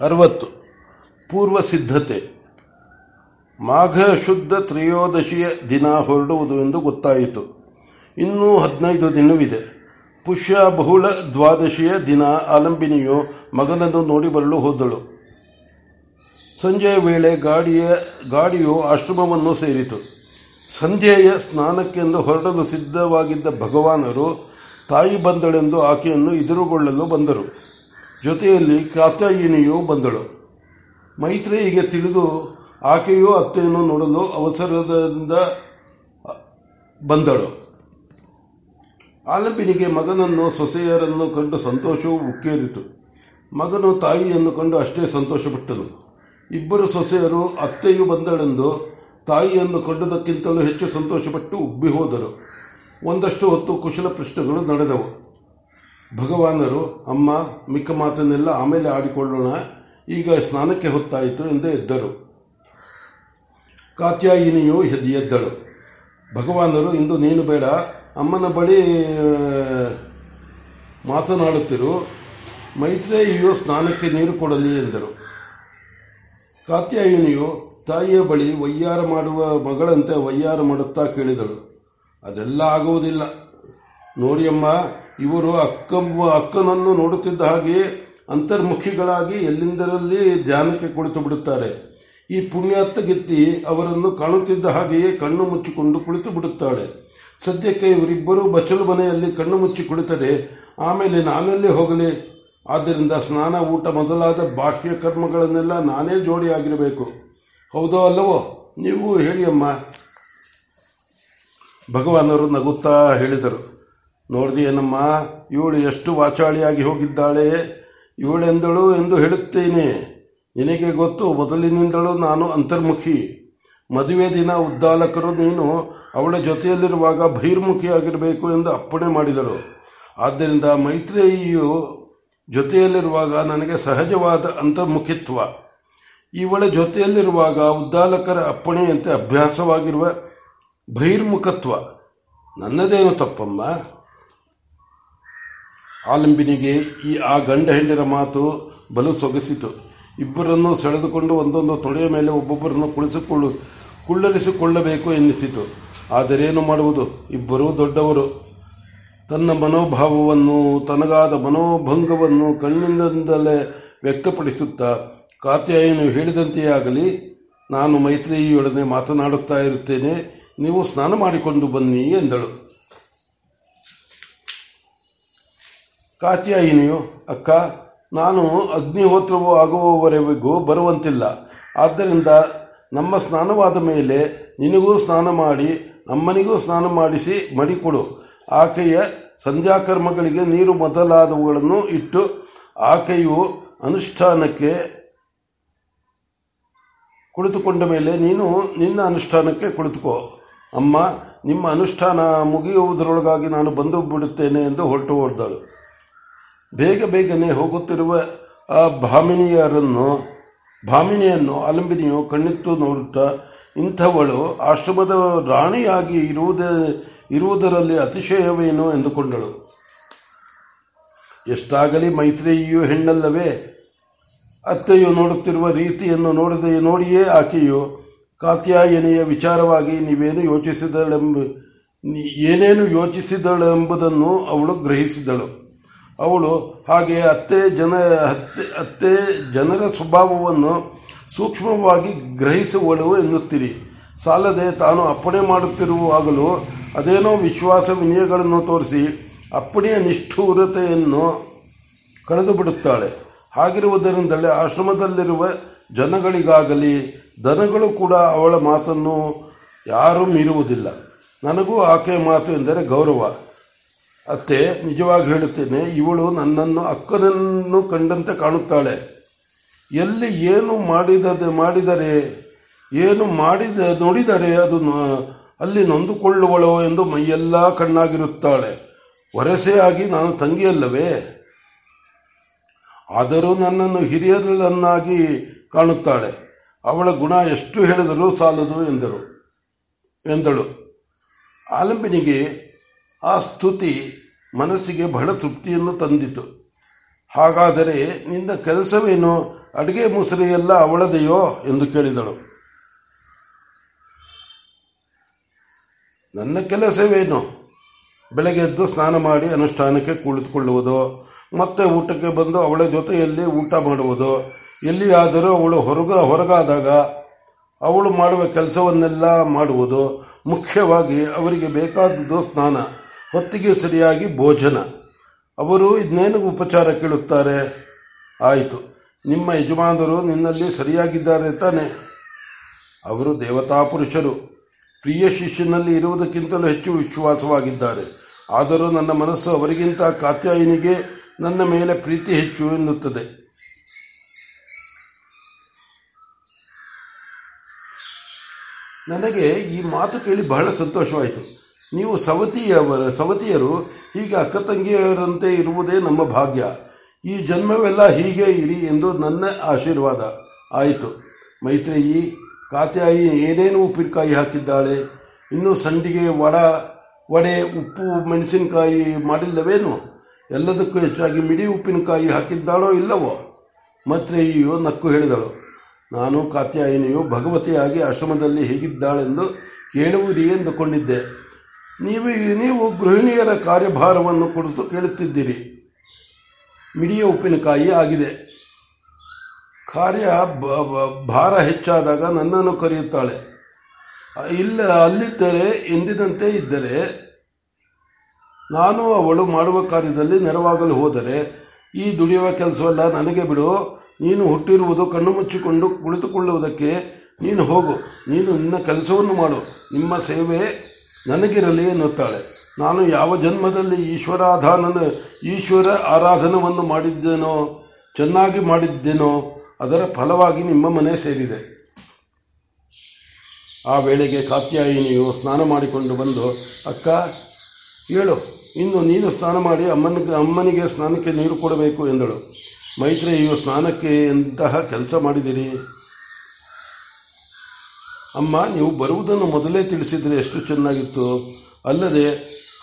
ಅರವತ್ತು. ಪೂರ್ವ ಸಿದ್ಧತೆ ಮಾಘ ಶುದ್ಧ ತ್ರಯೋದಶಿಯ ದಿನ ಹೊರಡುವುದು ಎಂದು ಗೊತ್ತಾಯಿತು. ಇನ್ನೂ ಹದಿನೈದು ದಿನವಿದೆ. ಪುಷ್ಯ ಬಹುಳ ದ್ವಾದಶಿಯ ದಿನ ಆಲಂಬಿನಿಯು ಮಗನನ್ನು ನೋಡಿ ಬರಲು ಹೋದಳು. ಸಂಜೆಯ ವೇಳೆ ಗಾಡಿಯ, ಗಾಡಿಯು ಆಶ್ರಮವನ್ನು ಸೇರಿತು. ಸಂಧ್ಯೆಯ ಸ್ನಾನಕ್ಕೆಂದು ಹೊರಡಲು ಸಿದ್ಧವಾಗಿದ್ದ ಭಗವಾನರು ತಾಯಿ ಬಂದಳೆಂದು ಆಕೆಯನ್ನು ಎದುರುಗೊಳ್ಳಲು ಬಂದರು. ಜೊತೆಯಲ್ಲಿ ಕಾತ್ಯಾಯಿನಿಯೂ ಬಂದಳು. ಮೈತ್ರೇಯಿಗೆ ತಿಳಿದು ಆಕೆಯೂ ಅತ್ತೆಯನ್ನು ನೋಡಲು ಅವಸರದಿಂದ ಬಂದಳು. ಆಲಂಬಿನಿಗೆ ಮಗನನ್ನು ಸೊಸೆಯರನ್ನು ಕಂಡು ಸಂತೋಷವೂ ಉಕ್ಕೇರಿತು. ಮಗನು ತಾಯಿಯನ್ನು ಕಂಡು ಅಷ್ಟೇ ಸಂತೋಷಪಟ್ಟನು. ಇಬ್ಬರು ಸೊಸೆಯರು ಅತ್ತೆಯು ಬಂದಳೆಂದು ತಾಯಿಯನ್ನು ಕಂಡುದಕ್ಕಿಂತಲೂ ಹೆಚ್ಚು ಸಂತೋಷಪಟ್ಟು ಉಬ್ಬಿ ಹೋದರು ಒಂದಷ್ಟು ಹೊತ್ತು ಕುಶಲ ಪ್ರಶ್ನೆಗಳು ನಡೆದವು. ಭಗವಾನರು, ಅಮ್ಮ, ಮಿಕ್ಕ ಮಾತನ್ನೆಲ್ಲ ಆಮೇಲೆ ಆಡಿಕೊಳ್ಳೋಣ. ಈಗ ಸ್ನಾನಕ್ಕೆ ಹೊತ್ತಾಯಿತು ಎಂದು ಎದ್ದರು ಕಾತ್ಯಾಯಿನಿಯು ಎದ್ದಳು. ಭಗವಾನರು, ಇಂದು ನೀನು ಬೇಡ. ಅಮ್ಮನ ಬಳಿ ಮಾತನಾಡುತ್ತಿರು. ಮೈತ್ರೇಯಿಯು ಸ್ನಾನಕ್ಕೆ ನೀರು ಕೊಡಲಿ ಎಂದರು. ಕಾತ್ಯಾಯಿನಿಯು ತಾಯಿಯ ಬಳಿ ವಯ್ಯಾರ ಮಾಡುವ ಮಗಳಂತೆ ವಯ್ಯಾರ ಮಾಡುತ್ತಾ ಕೇಳಿದಳು. ಅದೆಲ್ಲ ಆಗುವುದಿಲ್ಲ. ನೋಡಿಯಮ್ಮ ಇವರು ಅಕ್ಕ ಅಕ್ಕನನ್ನು ನೋಡುತ್ತಿದ್ದ ಹಾಗೆಯೇ ಅಂತರ್ಮುಖಿಗಳಾಗಿ ಎಲ್ಲಿಂದರಲ್ಲಿ ಧ್ಯಾನಕ್ಕೆ ಕುಳಿತು ಬಿಡುತ್ತಾರೆ. ಈ ಪುಣ್ಯಾತ್ತ ಗಿತ್ತಿ ಅವರನ್ನು ಕಾಣುತ್ತಿದ್ದ ಹಾಗೆಯೇ ಕಣ್ಣು ಮುಚ್ಚಿಕೊಂಡು ಕುಳಿತು ಬಿಡುತ್ತಾಳೆ. ಸದ್ಯಕ್ಕೆ ಇವರಿಬ್ಬರೂ ಬಚ್ಚಲು ಮನೆಯಲ್ಲಿ ಕಣ್ಣು ಮುಚ್ಚಿ ಕುಳಿತರೆ, ಆಮೇಲೆ ನಾನಲ್ಲೇ ಹೋಗಲಿ. ಆದ್ದರಿಂದ ಸ್ನಾನ ಊಟ ಮೊದಲಾದ ಬಾಹ್ಯ ಕರ್ಮಗಳನ್ನೆಲ್ಲ ನಾನೇ ಜೋಡಿಯಾಗಿರಬೇಕು ಹೌದೋ ಅಲ್ಲವೋ? ನೀವು ಹೇಳಿ ಅಮ್ಮ. ಅವರು ನಗುತ್ತಾ ಹೇಳಿದರು. ನೋಡಿದೆಯೇನಮ್ಮ ಇವಳು ಎಷ್ಟು ವಾಚಾಳಿಯಾಗಿ ಹೋಗಿದ್ದಾಳೆ. ಇವಳೆಂದಳು ಎಂದು ಹೇಳುತ್ತೇನೆ. ನಿನಗೆ ಗೊತ್ತು, ಮೊದಲಿನಿಂದಲೂ ನಾನು ಅಂತರ್ಮುಖಿ. ಮದುವೆ ದಿನ ಉದ್ದಾಲಕರು ನೀನು ಅವಳ ಜೊತೆಯಲ್ಲಿರುವಾಗ ಬಹಿರ್ಮುಖಿಯಾಗಿರಬೇಕು ಎಂದು ಅಪ್ಪಣೆ ಮಾಡಿದರು. ಆದ್ದರಿಂದ ಮೈತ್ರೇಯಿಯು ಜೊತೆಯಲ್ಲಿರುವಾಗ ನನಗೆ ಸಹಜವಾದ ಅಂತರ್ಮುಖಿತ್ವ. ಇವಳ ಜೊತೆಯಲ್ಲಿರುವಾಗ ಉದ್ದಾಲಕರ ಅಪ್ಪಣೆಯಂತೆ ಅಭ್ಯಾಸವಾಗಿರುವ ಬಹಿರ್ಮುಖತ್ವ. ನನ್ನದೇನು ತಪ್ಪಮ್ಮ? ಆಲಂಬಿನಿಗೆ ಈ ಆ ಗಂಡ ಹೆಂಡಿರ ಮಾತು ಬಲು ಸೊಗಸಿತು. ಇಬ್ಬರನ್ನು ಸೆಳೆದುಕೊಂಡು ಒಂದೊಂದು ತೊಡೆಯ ಮೇಲೆ ಒಬ್ಬೊಬ್ಬರನ್ನು ಕುಳಿಸಿಕೊಳ್ಳು, ಕುಳ್ಳರಿಸಿಕೊಳ್ಳಬೇಕು ಎನ್ನಿಸಿತು. ಆದರೇನು ಮಾಡುವುದು? ಇಬ್ಬರೂ ದೊಡ್ಡವರು. ತನ್ನ ಮನೋಭಾವವನ್ನು, ತನಗಾದ ಮನೋಭಂಗವನ್ನು ಕಣ್ಣಿನಿಂದಲೇ ವ್ಯಕ್ತಪಡಿಸುತ್ತಾ, ಕಾತ್ಯಾಯನು ಹೇಳಿದಂತೆಯೇ ಆಗಲಿ ನಾನು ಮೈತ್ರಿಯೊಡನೆ ಮಾತನಾಡುತ್ತಾ ಇರುತ್ತೇನೆ, ನೀವು ಸ್ನಾನ ಮಾಡಿಕೊಂಡು ಬನ್ನಿ ಎಂದಳು. ಕಾತ್ಯಾಯಿನಿಯು ಅಕ್ಕ, ನಾನು ಅಗ್ನಿಹೋತ್ರವು ಆಗುವವರೆಗೂ ಬರುವಂತಿಲ್ಲ. ಆದ್ದರಿಂದ ನಮ್ಮ ಸ್ನಾನವಾದ ಮೇಲೆ ನಿನಗೂ ಸ್ನಾನ ಮಾಡಿ ಅಮ್ಮನಿಗೂ ಸ್ನಾನ ಮಾಡಿಸಿ ಮಡಿಕೊಡು. ಆಕೆಯ ಸಂಧ್ಯಾಕರ್ಮಗಳಿಗೆ ನೀರು ಮೊದಲಾದವುಗಳನ್ನು ಇಟ್ಟು, ಆಕೆಯು ಅನುಷ್ಠಾನಕ್ಕೆ ಕುಳಿತುಕೊಂಡ ಮೇಲೆ ನೀನು ನಿನ್ನ ಅನುಷ್ಠಾನಕ್ಕೆ ಕುಳಿತುಕೋ. ಅಮ್ಮ, ನಿಮ್ಮ ಅನುಷ್ಠಾನ ಮುಗಿಯುವುದರೊಳಗಾಗಿ ನಾನು ಬಂದು ಬಿಡುತ್ತೇನೆ ಎಂದು ಹೊರಟು ಹೊಡೆದಳು ಬೇಗ ಬೇಗನೆ ಹೋಗುತ್ತಿರುವ ಆ ಭಾಮಿನಿಯರನ್ನು ಭಾಮಿನಿಯನ್ನು ಅಲಂಬಿನಿಯು ಕಣ್ಣಿತ್ತು ನೋಡುತ್ತಾ, ಇಂಥವಳು ಆಶ್ರಮದ ರಾಣಿಯಾಗಿ ಇರುವುದೇ, ಇರುವುದರಲ್ಲಿ ಅತಿಶಯವೇನು ಎಂದುಕೊಂಡಳು. ಎಷ್ಟಾಗಲಿ ಮೈತ್ರಿಯು ಹೆಣ್ಣಲ್ಲವೇ? ಅತ್ತೆಯು ನೋಡುತ್ತಿರುವ ರೀತಿಯನ್ನು ನೋಡದೆ, ನೋಡಿಯೇ ಆಕೆಯು, ಕಾತ್ಯಾಯನಿಯ ವಿಚಾರವಾಗಿ ನೀವೇನು ಯೋಚಿಸಿದಳೆಂಬ ಏನೇನು ಯೋಚಿಸಿದಳೆಂಬುದನ್ನು ಅವಳು ಗ್ರಹಿಸಿದಳು. ಅವಳು ಹಾಗೆ ಅತ್ತೆ ಜನ, ಅತ್ತೆ ಅತ್ತೆ ಜನರ ಸ್ವಭಾವವನ್ನು ಸೂಕ್ಷ್ಮವಾಗಿ ಗ್ರಹಿಸುವಳು ಎನ್ನುತ್ತೀರಿ. ಸಾಲದೆ ತಾನು ಅಪ್ಪಣೆ ಮಾಡುತ್ತಿರುವಾಗಲೂ ಅದೇನೋ ವಿಶ್ವಾಸ ವಿನಯಗಳನ್ನು ತೋರಿಸಿ ಅಪ್ಪಣೆಯ ನಿಷ್ಠೂರತೆಯನ್ನು ಕಳೆದು ಬಿಡುತ್ತಾಳೆ ಹಾಗಿರುವುದರಿಂದಲೇ ಆಶ್ರಮದಲ್ಲಿರುವ ಜನಗಳಿಗಾಗಲಿ, ದನಗಳು ಕೂಡ ಅವಳ ಮಾತನ್ನು ಯಾರೂ ಮೀರುವುದಿಲ್ಲ. ನನಗೂ ಆಕೆಯ ಮಾತು ಎಂದರೆ ಗೌರವ. ಅತ್ತೆ, ನಿಜವಾಗಿ ಹೇಳುತ್ತೇನೆ, ಇವಳು ನನ್ನನ್ನು ಅಕ್ಕನನ್ನು ಕಂಡಂತೆ ಕಾಣುತ್ತಾಳೆ. ಎಲ್ಲಿ ಏನು ಮಾಡಿದ ಮಾಡಿದರೆ, ಏನು ಮಾಡಿದ, ನೋಡಿದರೆ ಅದು ಅಲ್ಲಿ ನೊಂದುಕೊಳ್ಳುವಳು ಎಂದು ಮೈಯೆಲ್ಲ ಕಣ್ಣಾಗಿರುತ್ತಾಳೆ. ವರಸೆಯಾಗಿ ನಾನು ತಂಗಿಯಲ್ಲವೇ? ಆದರೂ ನನ್ನನ್ನು ಹಿರಿಯರನ್ನಾಗಿ ಕಾಣುತ್ತಾಳೆ. ಅವಳ ಗುಣ ಎಷ್ಟು ಹೇಳಿದರೂ ಸಾಲದು ಎಂದರು, ಎಂದಳು. ಆಲಂಬಿನಿಗೆ ಆ ಸ್ತುತಿ ಮನಸ್ಸಿಗೆ ಬಹಳ ತೃಪ್ತಿಯನ್ನು ತಂದಿತು. ಹಾಗಾದರೆ ನಿನ್ನ ಕೆಲಸವೇನು? ಅಡುಗೆ ಮುಸುರಿ ಎಲ್ಲ ಅವಳದೆಯೋ? ಎಂದು ಕೇಳಿದಳು. ನನ್ನ ಕೆಲಸವೇನು? ಬೆಳಗ್ಗೆ ಎದ್ದು ಸ್ನಾನ ಮಾಡಿ ಅನುಷ್ಠಾನಕ್ಕೆ ಕುಳಿತುಕೊಳ್ಳುವುದು, ಮತ್ತೆ ಊಟಕ್ಕೆ ಬಂದು ಅವಳ ಜೊತೆಯಲ್ಲಿ ಊಟ ಮಾಡುವುದು. ಎಲ್ಲಿಯಾದರೂ ಅವಳು ಹೊರಗ ಹೊರಗಾದಾಗ ಅವಳು ಮಾಡುವ ಕೆಲಸವನ್ನೆಲ್ಲ ಮಾಡುವುದು ಮುಖ್ಯವಾಗಿ ಅವರಿಗೆ ಬೇಕಾದದ್ದು ಸ್ನಾನ. ಹೊತ್ತಿಗೆ ಸರಿಯಾಗಿ ಭೋಜನ. ಅವರು ಇನ್ನೇನು ಉಪಚಾರ ಕೇಳುತ್ತಾರೆ? ಆಯಿತು. ನಿಮ್ಮ ಯಜಮಾನರು ನಿನ್ನಲ್ಲಿ ಸರಿಯಾಗಿದ್ದಾರೆ ತಾನೆ? ಅವರು ದೇವತಾ ಪುರುಷರು. ಪ್ರಿಯ ಶಿಷ್ಯನಲ್ಲಿ ಇರುವುದಕ್ಕಿಂತಲೂ ಹೆಚ್ಚು ವಿಶ್ವಾಸವಾಗಿದ್ದಾರೆ. ಆದರೂ ನನ್ನ ಮನಸ್ಸು ಅವರಿಗಿಂತ ಕಾತ್ಯಾಯಿನಿಗೆ ನನ್ನ ಮೇಲೆ ಪ್ರೀತಿ ಹೆಚ್ಚು ಎನ್ನುತ್ತದೆ. ನನಗೆ ಈ ಮಾತು ಕೇಳಿ ಬಹಳ ಸಂತೋಷವಾಯಿತು. ನೀವು ಸವತಿಯವರ, ಸವತಿಯರು, ಹೀಗೆ ಅಕ್ಕ ತಂಗಿಯರಂತೆ ಇರುವುದೇ ನಮ್ಮ ಭಾಗ್ಯ. ಈ ಜನ್ಮವೆಲ್ಲ ಹೀಗೆ ಇರಿ ಎಂದು ನನ್ನ ಆಶೀರ್ವಾದ. ಆಯಿತು. ಮೈತ್ರೇಯಿ ಕಾತ್ಯಾಯಿ ಏನೇನು ಉಪ್ಪಿನಕಾಯಿ ಹಾಕಿದ್ದಾಳೆ? ಇನ್ನೂ ಸಂಡಿಗೆ, ವಡ, ವಡೆ, ಉಪ್ಪು, ಮೆಣಸಿನಕಾಯಿ ಮಾಡಿಲ್ಲವೇನು? ಎಲ್ಲದಕ್ಕೂ ಹೆಚ್ಚಾಗಿ ಮಿಡಿ ಉಪ್ಪಿನಕಾಯಿ ಹಾಕಿದ್ದಾಳೋ ಇಲ್ಲವೋ? ಮೈತ್ರಿಯು ನಕ್ಕು ಹೇಳಿದಳು. ನಾನು ಕಾತ್ಯಾಯಿನಿಯು ಭಗವತಿಯಾಗಿ ಆಶ್ರಮದಲ್ಲಿ ಹೇಗಿದ್ದಾಳೆಂದು ಕೇಳುವುದಿ ಎಂದುಕೊಂಡಿದ್ದೆ. ನೀವು ನೀವು ಗೃಹಿಣಿಯರ ಕಾರ್ಯಭಾರವನ್ನು ಕುರಿತು ಕೇಳುತ್ತಿದ್ದೀರಿ. ಮಿಡಿಯ ಉಪ್ಪಿನಕಾಯಿ ಆಗಿದೆ. ಕಾರ್ಯ ಭಾರ ಹೆಚ್ಚಾದಾಗ ನನ್ನನ್ನು ಕರೆಯುತ್ತಾಳೆ. ಇಲ್ಲ, ಅಲ್ಲಿದ್ದರೆ, ಎಂದಿನಂತೆ ಇದ್ದರೆ, ನಾನು ಅವಳು ಮಾಡುವ ಕಾರ್ಯದಲ್ಲಿ ನೆರವಾಗಲು ಹೋದರೆ, ಈ ದುಡಿಯುವ ಕೆಲಸವೆಲ್ಲ, ನನಗೆ ಬಿಡು. ನೀನು ಹುಟ್ಟಿರುವುದು ಕಣ್ಣು ಮುಚ್ಚಿಕೊಂಡು ಕುಳಿತುಕೊಳ್ಳುವುದಕ್ಕೆ ನೀನು ಹೋಗು. ನೀನು ನಿನ್ನ ಕೆಲಸವನ್ನು ಮಾಡು. ನಿಮ್ಮ ಸೇವೆ ನನಗಿರಲಿ ಎನ್ನುತ್ತಾಳೆ. ನಾನು ಯಾವ ಜನ್ಮದಲ್ಲಿ ಈಶ್ವರಾಧಾನನ, ಈಶ್ವರ ಆರಾಧನವನ್ನು ಮಾಡಿದ್ದೇನೋ, ಚೆನ್ನಾಗಿ ಮಾಡಿದ್ದೇನೋ, ಅದರ ಫಲವಾಗಿ ನಿಮ್ಮ ಮನೆ ಸೇರಿದೆ. ಆ ವೇಳೆಗೆ ಕಾತ್ಯಾಯಿನಿಯು ಸ್ನಾನ ಮಾಡಿಕೊಂಡು ಬಂದು, ಅಕ್ಕ, ಹೇಳು, ಇನ್ನು ನೀನು ಸ್ನಾನ ಮಾಡಿ ಅಮ್ಮನಿಗೆ ಅಮ್ಮನಿಗೆ ಸ್ನಾನಕ್ಕೆ ನೀರು ಕೊಡಬೇಕು ಎಂದಳು. ಮೈತ್ರಿಯು ಸ್ನಾನಕ್ಕೆ ಎಂತಹ ಕೆಲಸ ಮಾಡಿದಿರಿ? ಅಮ್ಮ, ನೀವು ಬರುವುದನ್ನು ಮೊದಲೇ ತಿಳಿಸಿದರೆ ಎಷ್ಟು ಚೆನ್ನಾಗಿತ್ತು. ಅಲ್ಲದೆ,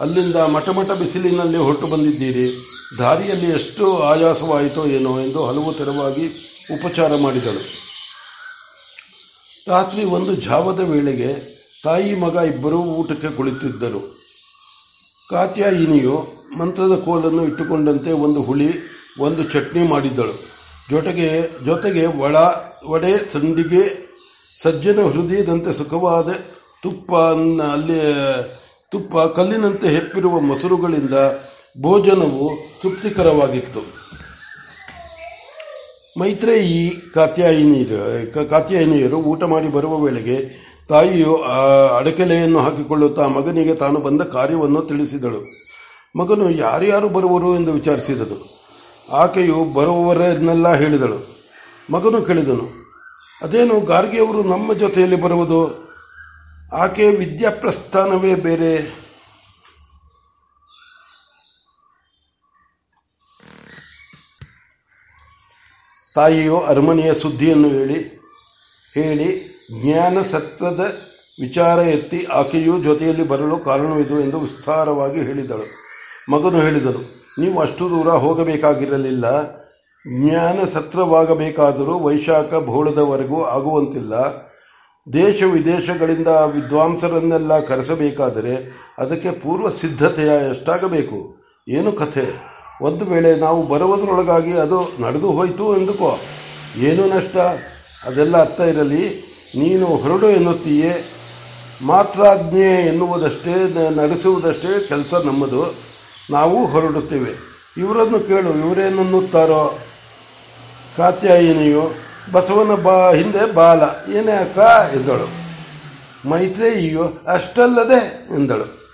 ಅಲ್ಲಿಂದ ಮಟಮಟ ಬಿಸಿಲಿನಲ್ಲಿ ಹೊರಟು ಬಂದಿದ್ದೀರಿ. ದಾರಿಯಲ್ಲಿ ಎಷ್ಟು ಆಯಾಸವಾಯಿತೋ ಏನೋ ಎಂದು ಹಲವು ತೆರವಾಗಿ ಉಪಚಾರ ಮಾಡಿದಳು. ರಾತ್ರಿ ಒಂದು ಜಾವದ ವೇಳೆಗೆ ತಾಯಿ ಮಗ ಇಬ್ಬರೂ ಊಟಕ್ಕೆ ಕುಳಿತಿದ್ದರು. ಕಾತ್ಯಾಯಿನಿಯು ಮಂತ್ರದ ಕೋಲನ್ನು ಇಟ್ಟುಕೊಂಡಂತೆ ಒಂದು ಹುಳಿ, ಒಂದು ಚಟ್ನಿ ಮಾಡಿದ್ದಳು. ಜೊತೆಗೆ ಜೊತೆಗೆ ವಡ, ವಡೆ, ಸಂಡಿಗೆ ಸಜ್ಜನ ಹೃದಯದಂತೆ ಸುಖವಾದ ತುಪ್ಪ ಅಲ್ಲಿ, ತುಪ್ಪ ಕಲ್ಲಿನಂತೆ ಹೆಪ್ಪಿರುವ ಮೊಸರುಗಳಿಂದ ಭೋಜನವು ತೃಪ್ತಿಕರವಾಗಿತ್ತು. ಮೈತ್ರೇಯಿ ಕಾತ್ಯಾಯಿನಿಯರು ಕಾತ್ಯಾಯಿನಿಯರು ಊಟ ಮಾಡಿ ಬರುವ ವೇಳೆಗೆ ತಾಯಿಯು ಅಡಕೆಲೆಯನ್ನು ಹಾಕಿಕೊಳ್ಳುತ್ತಾ ಮಗನಿಗೆ ತಾನು ಬಂದ ಕಾರ್ಯವನ್ನು ತಿಳಿಸಿದಳು. ಮಗನು ಯಾರ್ಯಾರು ಬರುವರು ಎಂದು ವಿಚಾರಿಸಿದನು. ಆಕೆಯು ಬರುವವರನ್ನೆಲ್ಲ ಹೇಳಿದಳು. ಮಗನು ಕೇಳಿದನು ಅದೇನು ಗಾರ್ಗೆಯವರು ನಮ್ಮ ಜೊತೆಯಲ್ಲಿ ಬರುವುದು? ಆಕೆ ವಿದ್ಯಾಪ್ರಸ್ಥಾನವೇ ಬೇರೆ. ತಾಯಿಯು ಅರಮನೆಯ ಸುದ್ದಿಯನ್ನು ಹೇಳಿ ಹೇಳಿ ಜ್ಞಾನ ಸತ್ರದ ವಿಚಾರ ಎತ್ತಿ ಆಕೆಯು ಜೊತೆಯಲ್ಲಿ ಬರಲು ಕಾರಣವಿದು ಎಂದು ವಿಸ್ತಾರವಾಗಿ ಹೇಳಿದಳು. ಮಗನು ಹೇಳಿದರು ನೀವು ಅಷ್ಟು ದೂರ ಹೋಗಬೇಕಾಗಿರಲಿಲ್ಲ. ಜ್ಞಾನ ಸತ್ರವಾಗಬೇಕಾದರೂ ವೈಶಾಖ ಬಹುಳದವರೆಗೂ ಆಗುವಂತಿಲ್ಲ. ದೇಶ ವಿದೇಶಗಳಿಂದ ವಿದ್ವಾಂಸರನ್ನೆಲ್ಲ ಕರೆಸಬೇಕಾದರೆ ಅದಕ್ಕೆ ಪೂರ್ವ ಸಿದ್ಧತೆಯ ಎಷ್ಟಾಗಬೇಕು? ಏನು ಕಥೆ? ಒಂದು ವೇಳೆ ನಾವು ಬರುವುದರೊಳಗಾಗಿ ಅದು ನಡೆದು ಹೋಯಿತು ಎಂದುಕೋ. ಏನು ನಷ್ಟ? ಅದೆಲ್ಲ ಅರ್ಥ ಇರಲಿ. ನೀನು ಹೊರಡು ಎನ್ನುತ್ತೀಯೇ. ಮಾತ್ರಾಜ್ಞೆ ಎನ್ನುವುದಷ್ಟೇ ನಡೆಸುವುದಷ್ಟೇ ಕೆಲಸ ನಮ್ಮದು. ನಾವು ಹೊರಡುತ್ತೇವೆ. ಇವರನ್ನು ಕೇಳು ಇವರೇನನ್ನುತ್ತಾರೋ ಕಾತ್ಯಾಯಿನಿಯು ಬಸವನ ಬಾ ಹಿಂದೆ ಬಾಲ ಏನೇ ಅಕ್ಕ ಎಂದಳು. ಮೈತ್ರೇಯಿಯು ಅಷ್ಟಲ್ಲದೆ ಎಂದಳು.